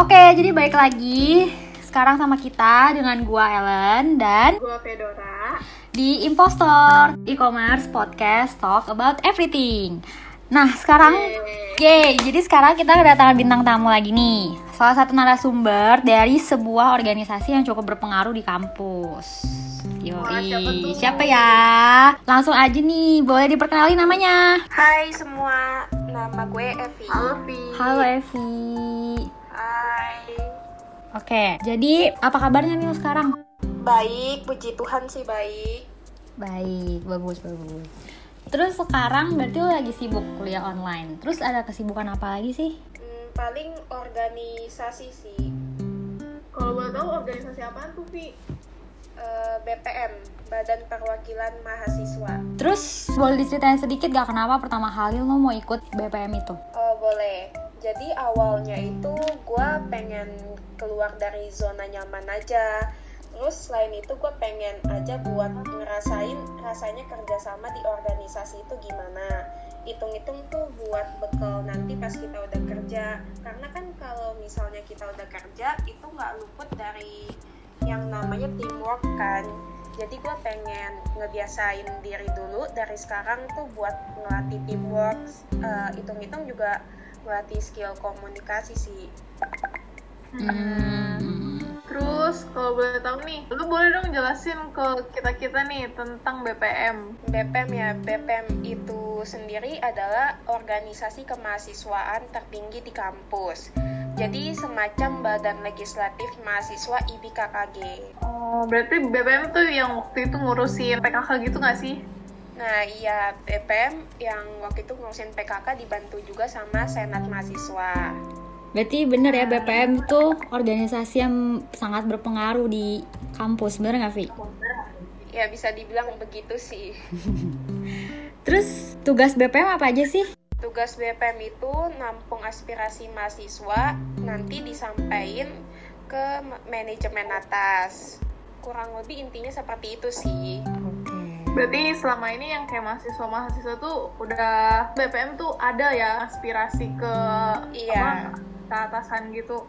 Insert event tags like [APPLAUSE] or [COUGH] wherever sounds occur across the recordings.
Oke, jadi balik lagi sekarang sama kita dengan gua Ellen dan Gua Fedora. di Impostor E-commerce podcast talk about everything. Nah, sekarang Yeay, jadi sekarang kita kedatangan bintang tamu lagi nih. Salah satu narasumber dari sebuah organisasi yang cukup berpengaruh di kampus. Wah, siapa Yoi, tuh? siapa ya? Langsung aja nih, boleh diperkenalin namanya. Hai semua, nama gue Evi. Halo Vi. Halo Evi. Hai. Oke, jadi apa kabarnya nih lo sekarang? Baik, puji Tuhan sih baik. Baik, bagus, bagus. Terus sekarang berarti lo lagi sibuk kuliah online. Terus ada kesibukan apa lagi sih? Hmm, paling organisasi sih, Kalau boleh tahu organisasi apaan tuh Vi? Eh, BPM, Badan Perwakilan Mahasiswa. Terus boleh diceritain sedikit gak kenapa pertama kali lo mau ikut BPM itu? Oh boleh. Jadi awalnya itu gue pengen keluar dari zona nyaman aja. Terus selain itu gue pengen aja buat ngerasain rasanya kerjasama di organisasi itu gimana. Hitung-hitung tuh buat bekal nanti pas kita udah kerja. Karena kan kalau misalnya kita udah kerja itu nggak luput dari yang namanya teamwork kan. Jadi gue pengen ngebiasain diri dulu dari sekarang tuh buat ngelatih teamwork. Eh, hitung-hitung juga ngelatih skill komunikasi sih. Hmm. Terus kalau boleh tahu nih, lu boleh dong jelasin ke kita-kita nih tentang BPM. BPM ya, BPM itu sendiri adalah organisasi kemahasiswaan tertinggi di kampus. Jadi semacam badan legislatif mahasiswa IBKKG. Oh, berarti BPM tuh yang waktu itu ngurusin PKK gitu nggak sih? Nah iya, BPM yang waktu itu ngurusin PKK dibantu juga sama Senat Mahasiswa. Berarti bener ya BPM itu organisasi yang sangat berpengaruh di kampus, bener gak Vi? Ya bisa dibilang begitu sih. [LAUGHS] Terus tugas BPM apa aja sih? Tugas BPM itu nampung aspirasi mahasiswa, nanti disampaikan ke ma- manajemen atas. Kurang lebih intinya seperti itu sih. Oke. Berarti selama ini yang kayak mahasiswa-mahasiswa tuh udah BPM tuh ada ya aspirasi ke Iya. apa, ke atasan gitu.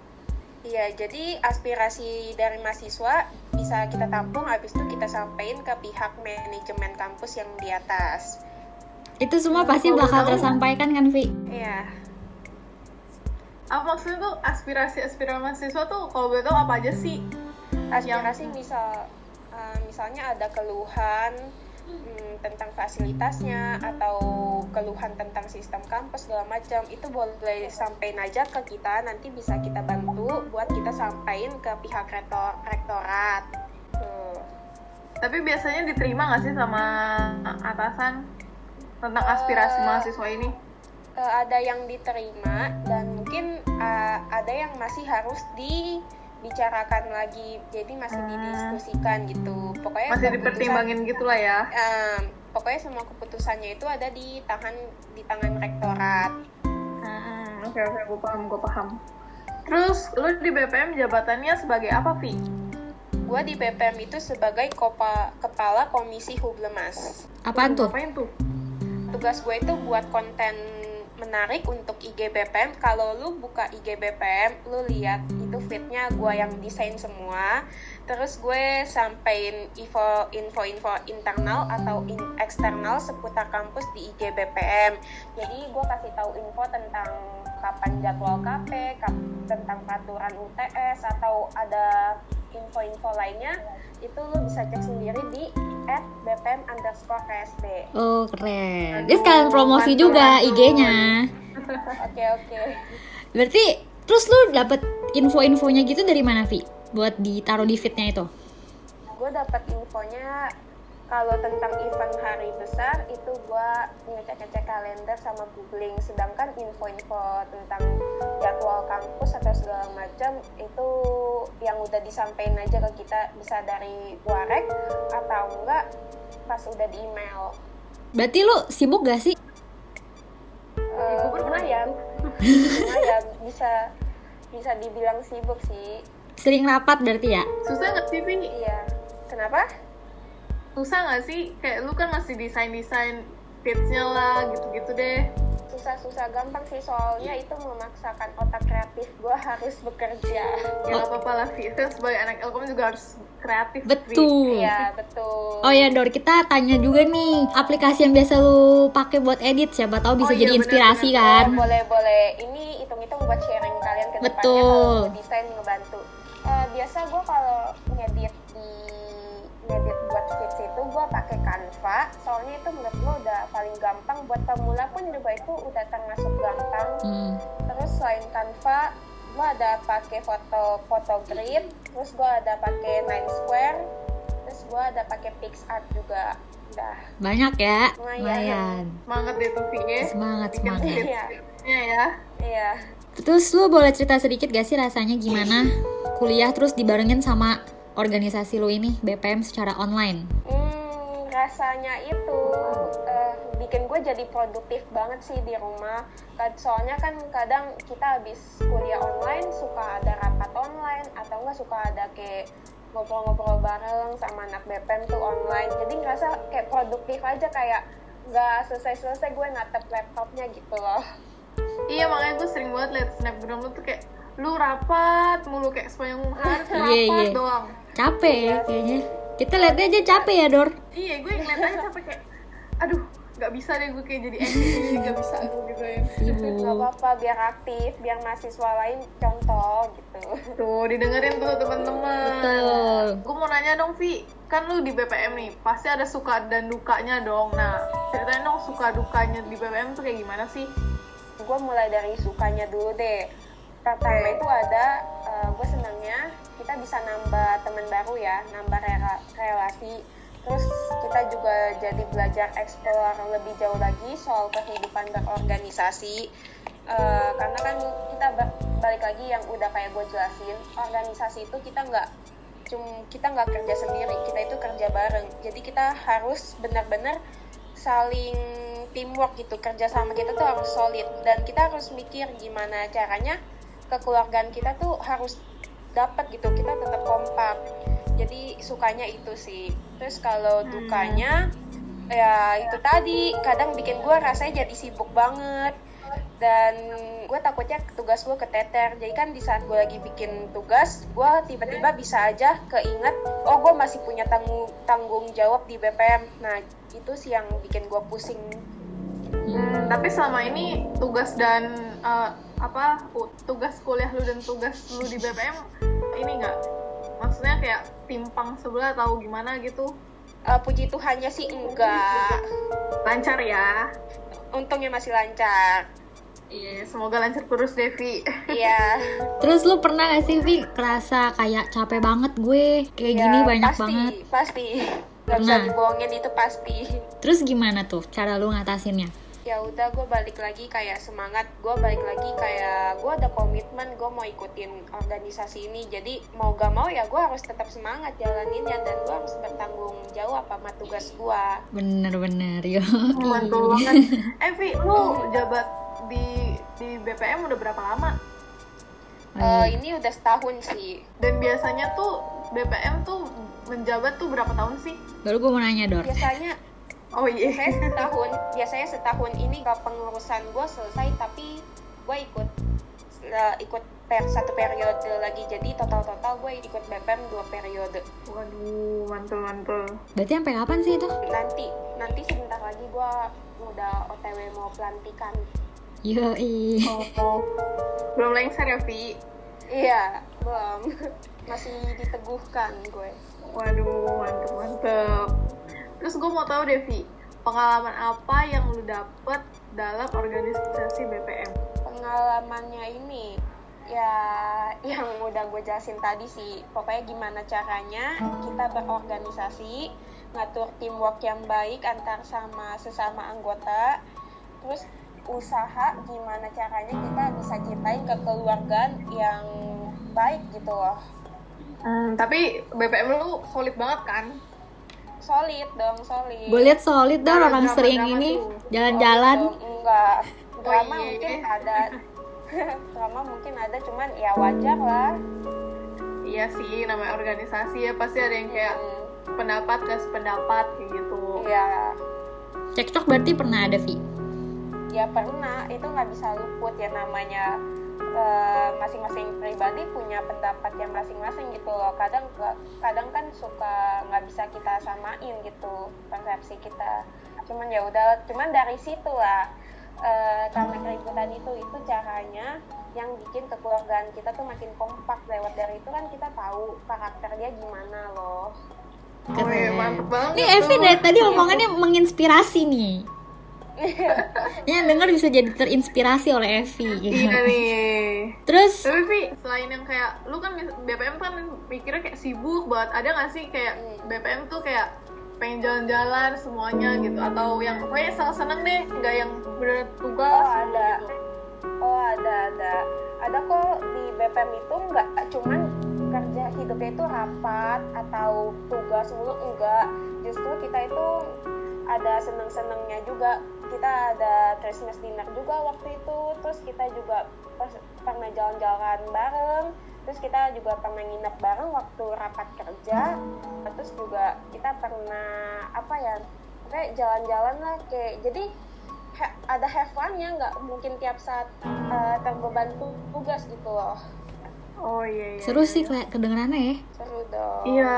Iya, jadi aspirasi dari mahasiswa bisa kita tampung, habis itu kita sampaikan ke pihak manajemen kampus yang di atas. Itu semua pasti bakal tersampaikan kan Vi? Iya, Apa maksudnya tuh aspirasi-aspirasi mahasiswa tuh kalau boleh tahu apa aja sih? aspirasi misal eh, misalnya ada keluhan hmm, tentang fasilitasnya atau keluhan tentang sistem kampus segala macam itu boleh sampaikan aja ke kita nanti bisa kita bantu buat kita sampaikan ke pihak rektor rektorat Tuh. Tapi biasanya diterima nggak sih sama atasan tentang aspirasi Eh, mahasiswa ini? Eh, ada yang diterima dan mungkin eh, ada yang masih harus dibicarakan lagi jadi masih Hmm. didiskusikan gitu pokoknya Masih dipertimbangin gitulah ya. Em, pokoknya semua keputusannya itu ada di tangan di tangan rektorat Hmm, Oke oke, gue paham, gue paham. Terus lu di BPM jabatannya sebagai apa, Vi? gue di BPM itu sebagai kopa- kepala komisi hublemas Apaan tuh? Ngapain tuh? Tugas gue itu buat konten menarik untuk IG BPM kalau lu buka IG BPM lu lihat itu fitnya gue yang desain semua. Terus gue sampein info info info internal atau in- eksternal seputar kampus di IG BPM jadi gue kasih tahu info tentang kapan jadwal KP kap- tentang peraturan UTS atau ada info-info lainnya itu lu bisa cek sendiri di at bpm underscore ksb Oh keren. Dia sekalian promosi mantap, juga. IG-nya. oke oke Berarti terus lu dapet info-infonya gitu dari mana Vi? Buat ditaruh di feednya itu? gue dapat infonya kalau tentang event hari besar itu gue ngecek-ngecek kalender sama googling. Sedangkan info-info tentang jadwal kampus atau segala macam itu yang udah disampaikan aja ke kita bisa dari warek atau enggak pas udah di email. Berarti lu sibuk gak sih? Libur lumayan. Lumayan. Bisa bisa dibilang sibuk sih. Sering rapat berarti ya? Susah nggak sih, iya. Kenapa Susah nggak sih? Kayak lu kan masih desain-desain feeds-nya lah, gitu-gitu deh. susah-susah gampang sih soalnya itu memaksakan otak kreatif gue harus bekerja Ya nggak apa-apa lah Vi. Kan sebagai anak Elkom juga harus kreatif. Betul. iya betul Oh ya Dor, kita tanya juga nih aplikasi yang biasa lu pakai buat edit siapa tahu bisa Oh iya, jadi benar, inspirasi benar. kan. Oh, boleh boleh ini hitung-hitung buat sharing kalian ke depannya Betul. kalau desain ngebantu Eh, biasa gue kalau pakai Canva soalnya itu menurut gue udah paling gampang buat pemula pun juga itu udah termasuk gampang Hmm. terus selain Canva gue ada pakai foto foto grid terus gue ada pakai Nine Square terus gue ada pakai PixArt juga udah Banyak ya. Lumayan. Semangat deh tuh Vi ya. Semangat, semangat. Iya. ya. iya Terus lu boleh cerita sedikit gak sih rasanya gimana kuliah terus dibarengin sama organisasi lu ini BPM secara online? Hmm, rasanya itu eh, bikin gue jadi produktif banget sih di rumah. Kad- Soalnya kan kadang kita habis kuliah online suka ada rapat online atau enggak suka ada kayak ngobrol-ngobrol bareng sama anak BPM tuh online. Jadi ngerasa kayak produktif aja kayak nggak selesai-selesai gue natep laptopnya gitu loh. Iya makanya gue sering banget liat snapgram lu tuh kayak lu rapat mulu kayak sepanjang hari tuh Iya, rapat iya. doang. Capek ya kayaknya. Kita lihatnya aja capek ya Dor. Iya gue ngeliat aja sampai kayak aduh nggak bisa deh gue kayak jadi MC nggak bisa gue gitu ya. Gak Sibuk. apa-apa biar aktif, biar mahasiswa lain contoh gitu. Tuh didengerin tuh teman-teman. Betul. Gue mau nanya dong Vi, kan lu di BPM nih, pasti ada suka dan dukanya dong. Nah, ceritain dong suka dukanya di BPM tuh kayak gimana sih? gue mulai dari sukanya dulu deh pertama itu ada gue senangnya kita bisa nambah teman baru ya nambah rela- relasi. Terus kita juga jadi belajar explore lebih jauh lagi soal kehidupan berorganisasi. Eh, karena kan kita ba- balik lagi yang udah kayak gue jelasin organisasi itu kita nggak cum kita nggak kerja sendiri kita itu kerja bareng. Jadi kita harus benar-benar saling teamwork gitu. Kerja sama kita tuh harus solid. Dan kita harus mikir gimana caranya kekeluargaan kita tuh harus dapat gitu kita tetap kompak. Jadi sukanya itu sih. Terus kalau dukanya ya itu tadi kadang bikin gue rasanya jadi sibuk banget. Dan gue takutnya tugas gue keteter. Jadi kan di saat gue lagi bikin tugas gue tiba-tiba bisa aja keinget oh gue masih punya tanggung tanggung jawab di BPM nah itu sih yang bikin gue pusing Hmm, tapi selama ini tugas dan eh, apa tugas kuliah lu dan tugas lu di BPM ini nggak? Maksudnya kayak timpang sebelah atau gimana gitu? Eh, puji Tuhannya sih enggak Lancar ya? untungnya masih lancar Iya, semoga lancar terus Devi. iya [LAUGHS] Terus lu pernah gak sih Vi kerasa kayak capek banget gue kayak Iya, gini banyak pasti, banget. pasti nggak bisa Pernah. dibohongin itu pasti Terus gimana tuh cara lu ngatasinnya? Ya udah gue balik lagi kayak semangat gue balik lagi kayak gue ada komitmen gue mau ikutin organisasi ini jadi mau gak mau ya gue harus tetap semangat jalaninnya dan gue harus bertanggung jawab sama tugas gue Bener-bener yo. Mantul [LAUGHS] banget. Eh Vi, lu jabat di di BPM udah berapa lama? Eh, ini udah setahun sih Dan biasanya tuh BPM tuh menjabat tuh berapa tahun sih? Baru gue mau nanya Dor. biasanya Oh iya. saya setahun biasanya setahun ini gak pengurusan gue selesai tapi gue ikut eh, ikut per satu periode lagi jadi total total gue ikut BPM dua periode Waduh, mantul-mantul. Berarti sampai kapan sih itu? nanti nanti sebentar lagi gue udah otw mau pelantikan Yo Oh, belum lengser ya Vi? iya belum [LAUGHS] masih diteguhkan gue Waduh, mantep-mantep. Terus gue mau tahu Devi, pengalaman apa yang lu dapet dalam organisasi BPM? pengalamannya ini ya [LAUGHS] yang udah gue jelasin tadi sih pokoknya gimana caranya kita berorganisasi ngatur teamwork yang baik antar sama sesama anggota terus usaha gimana caranya kita bisa ciptain kekeluargaan yang baik gitu loh Hmm, tapi BPM lu solid banget kan? Solid dong solid Gue liat solid Ada orang sering ini Oh, jalan-jalan. dong, enggak drama iya. mungkin ada [LAUGHS] drama mungkin ada cuman ya wajar lah Iya sih, namanya organisasi ya pasti ada yang kayak Hmm, pendapat gak sependapat kayak gitu. Iya. Cekcok berarti pernah ada Vi. ya pernah itu nggak bisa luput ya namanya eh, masing-masing pribadi punya pendapat yang masing-masing gitu loh. Kadang kadang kan suka nggak bisa kita samain gitu persepsi kita. Cuman ya udah cuman dari situ lah. Eh, karena keributan itu itu caranya yang bikin kekeluargaan kita tuh makin kompak. Lewat dari itu kan kita tahu karakternya gimana loh. Oh iya, mantep banget Nih Evi dari tadi omongannya menginspirasi nih. [LAUGHS] Yang denger bisa jadi terinspirasi oleh Evi. Iya nih. Terus Tapi Vi, selain yang kayak lu kan BPM kan mikirnya kayak sibuk banget. Ada gak sih kayak. BPM tuh kayak pengen jalan-jalan semuanya gitu atau yang pokoknya seneng seneng deh nggak yang bener tugas Oh, ada. gitu. Oh ada ada ada kok di BPM itu nggak cuman kerja hidupnya itu rapat atau tugas mulu enggak justru kita itu ada seneng senengnya juga kita ada Christmas dinner juga waktu itu terus kita juga pas- pernah jalan-jalan bareng terus kita juga pernah nginep bareng waktu rapat kerja terus juga kita pernah apa ya kayak jalan-jalan lah kayak jadi ha- ada have fun-nya nggak mungkin tiap saat uh, terbeban tu- tugas gitu loh Oh iya. iya. seru sih kayak kedengerannya ya. seru dong Iya.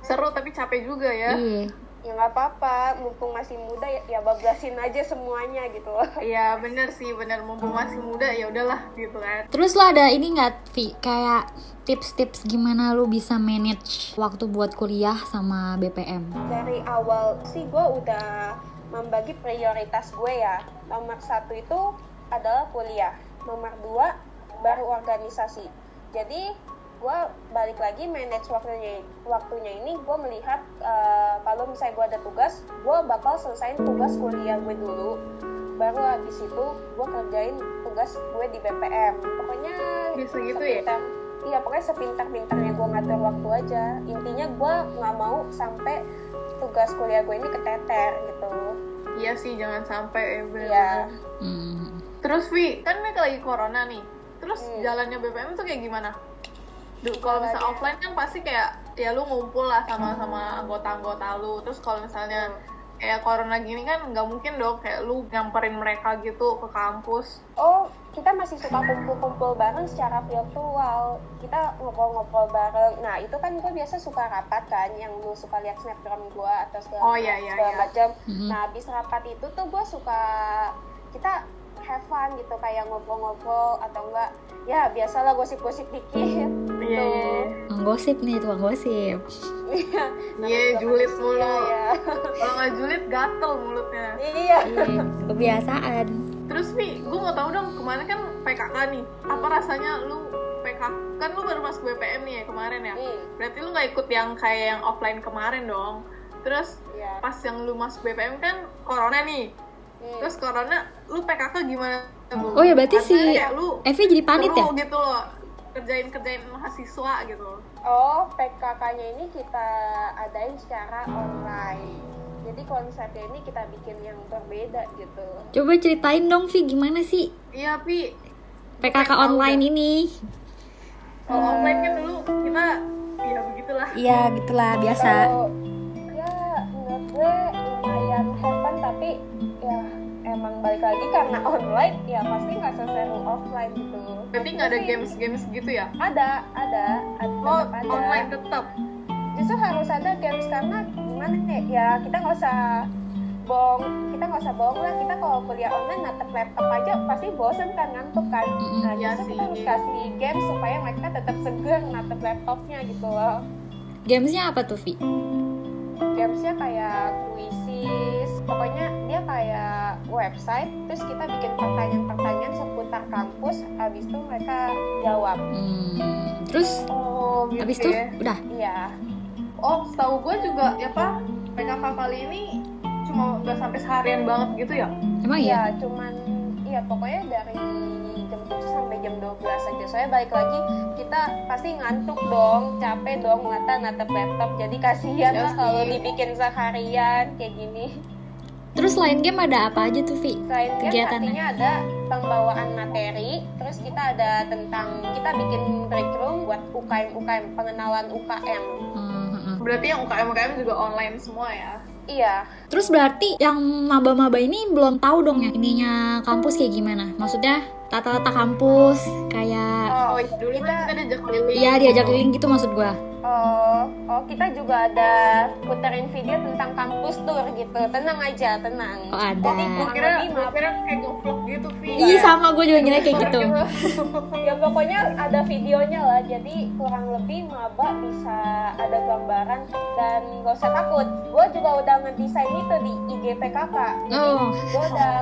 Seru tapi capek juga ya. Iya. Ya nggak apa-apa mumpung masih muda ya, ya bablasin aja semuanya gitu loh [LAUGHS] Iya bener sih bener mumpung masih muda ya udahlah gitu kan. Terus lo ada ini nggak, Vi? Kayak tips-tips gimana lu bisa manage waktu buat kuliah sama BPM? dari awal sih gue udah membagi prioritas gue ya nomor satu itu adalah kuliah nomor dua baru organisasi jadi gue balik lagi manage waktunya waktunya ini gue melihat eh, kalau misalnya gue ada tugas gue bakal selesaiin tugas kuliah gue dulu baru habis itu gue kerjain tugas gue di BPM pokoknya Bisa gitu ya? sepintar- iya pokoknya sepintar-pintarnya gue ngatur waktu aja intinya gue nggak mau sampai tugas kuliah gue ini keteter gitu Iya sih jangan sampai ya bener. Iya. Hmm. Terus Vi, kan ini lagi corona nih. Terus Hmm. jalannya BPM tuh kayak gimana? Duh, kalau misalnya offline kan pasti kayak ya lu ngumpul lah sama sama anggota-anggota lu. Terus kalau misalnya kayak corona gini kan nggak mungkin dong kayak lu nyamperin mereka gitu ke kampus. oh kita masih suka kumpul-kumpul bareng secara virtual kita ngobrol-ngobrol bareng nah itu kan gue biasa suka rapat kan yang lu suka lihat snapgram gue atau segala, Oh, iya, iya, segala iya. macam Mhm. nah habis rapat itu tuh gue suka kita have fun gitu kayak ngobrol-ngobrol atau enggak ya biasalah gosip-gosip dikit Tukang gosip nih, tukang gosip. Iya, Iya, julid mulu. Iya, Kalau nggak julid gatel mulutnya. iya. Iya, kebiasaan. Terus Vi, gue mau tahu dong kemarin kan PKK nih. Apa rasanya lu PKK? Kan lu baru masuk BPM nih ya kemarin ya. Hmm, Berarti lu nggak ikut yang kayak yang offline kemarin dong. Terus iya. pas yang lu masuk BPM kan corona nih. Hmm. Terus corona lu PKK gimana? Oh ya berarti Artinya si kayak lu Evi jadi panit ya? gitu loh. Kerjain-kerjain mahasiswa gitu. Oh, PKK-nya ini kita adain secara online. Jadi konsepnya ini kita bikin yang berbeda gitu. Coba ceritain dong Vi, gimana sih Iya, Pi. PKK online ini? Kalau offline kan dulu kita ya begitulah. Iya, gitulah biasa. Kalau ya menurut gue lumayan have fun tapi ya emang balik lagi karena [LAUGHS] online ya pasti nggak seseru offline gitu. Berarti nggak ada Tapi games-games gitu ya? Ada, ada, ada, Oh, tetap ada. online tetap. Justru harus ada games karena gimana ya, ya kita nggak usah bohong, kita nggak usah bohong lah. Kita kalau kuliah online natep laptop aja pasti bosen kan ngantuk kan. Nah, Iya justru sih. kita harus kasih games supaya mereka tetap seger natep laptopnya gitu loh. Gamesnya apa tuh Vi? gamesnya kayak kuisis pokoknya dia kayak website terus kita bikin pertanyaan-pertanyaan seputar kampus habis itu mereka jawab Hmm. Terus Oh, gitu habis itu ya. udah. iya Oh, setahu gue juga ya Pak, PKK kali ini cuma nggak sampai seharian banget gitu ya? Emang iya iya? cuman iya pokoknya dari jam 7 sampai jam 12 aja soalnya balik lagi kita pasti ngantuk dong capek dong mata natep laptop jadi kasihan Iya lah kalau dibikin seharian kayak gini Terus selain game ada apa aja tuh Vi? Selain game Kegiatannya. artinya ada pembawaan materi, terus kita ada tentang kita bikin break room buat UKM UKM pengenalan UKM. Hmm, hmm, hmm. Berarti yang UKM-UKM juga online semua ya? Iya, Terus berarti yang maba-maba ini belum tahu dong ya ininya kampus kayak gimana? Maksudnya tata-tata kampus kayak Oh, iya, dulu kita diajak keliling. Iya diajak keliling gitu maksud gua. Oh, oh kita juga ada puterin video tentang kampus tour gitu. Tenang aja, tenang. Oh ada. Gua kurang kira, kira kayak ngevlog gitu, Vi. Iya sama gue juga ngira kayak gitu. [LAUGHS] ya pokoknya ada videonya lah. Jadi kurang lebih maba bisa ada gambaran dan gak usah takut. Gue juga udah ngedesain itu di IG PKK. Jadi Oh. gue udah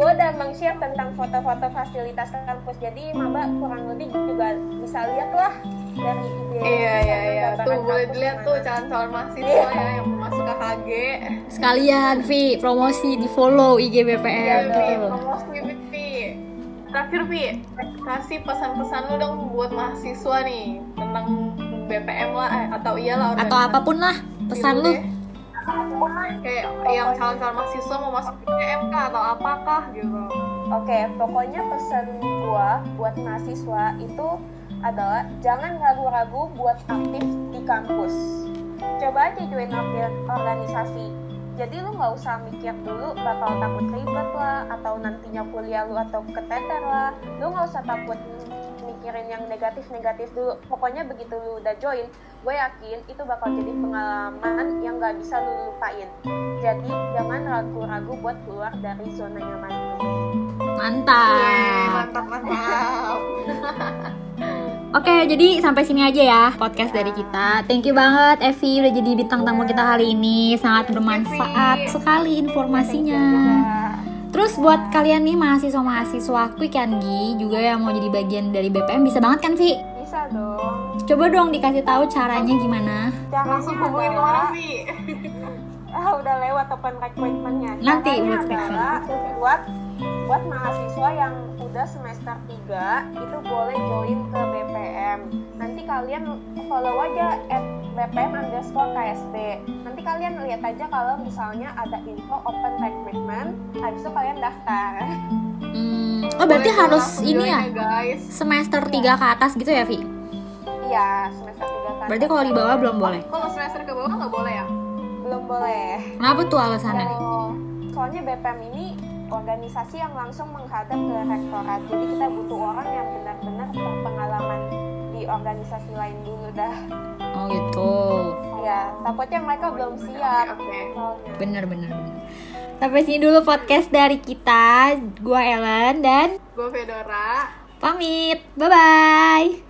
gue udah meng-share tentang foto-foto fasilitas kampus. Jadi maba kurang lebih juga bisa lihat lah dari IG. Iya, iya, iya. Tuh boleh dilihat tuh calon-calon mahasiswa ya yang masuk KKG. Sekalian Vi promosi di follow IG BPM Iya, gitu. promosi, Vi. Terakhir, Vi, kasih pesan-pesan lu dong buat mahasiswa nih tentang BPM lah, eh, atau iyalah Atau apa pun lah pesan lu. Kayak yang calon-calon mahasiswa mau masuk BPM kah atau apakah gitu. Oke, pokoknya pesan gua buat mahasiswa itu adalah jangan ragu-ragu buat aktif di kampus. Coba aja join orga- organisasi. Jadi lu nggak usah mikir dulu bakal takut ribet lah atau nantinya kuliah lu atau keteter lah. Lu nggak usah takut mikirin yang negatif-negatif dulu. Pokoknya begitu lu udah join, gue yakin itu bakal jadi pengalaman yang nggak bisa lu lupain. Jadi jangan ragu-ragu buat keluar dari zona nyaman lu. Mantap. Wih, mantap, mantap. [LAUGHS] Oke, jadi sampai sini aja ya podcast dari kita. Thank you banget Evi udah jadi bintang tamu kita hari ini. Sangat bermanfaat Evi. sekali informasinya. Buat kalian nih mahasiswa-mahasiswa Quick Gi juga yang mau jadi bagian dari BPM bisa banget kan Vi? Bisa dong. Coba dong dikasih tahu caranya gimana. Langsung Caranya hubungin adalah orang, Vi. [LAUGHS] ah, udah lewat open recruitmentnya. Nanti Caranya buat adalah buat buat mahasiswa yang udah semester 3 itu boleh join ke BPM. Nanti kalian follow aja at BPM underscore KSD. Nanti kalian lihat aja kalau misalnya ada info open recruitment, habis itu kalian daftar. Hmm, oh berarti Boleh harus ini join ya guys. semester 3 ke atas gitu ya Vi? Iya, semester 3 kan. Berarti kalau di bawah belum boleh. Kalau semester ke bawah nggak boleh ya? belum boleh. Kenapa tuh alasannya? Oh, soalnya BPM ini organisasi yang langsung menghadap ke rektorat. Jadi kita butuh orang yang benar-benar berpengalaman di organisasi lain dulu dah. Oh gitu. Ya, takutnya mereka belum siap. Bener bener bener. Sampai sini dulu podcast dari kita. Gua Ellen dan Gue Fedora. pamit. Bye bye.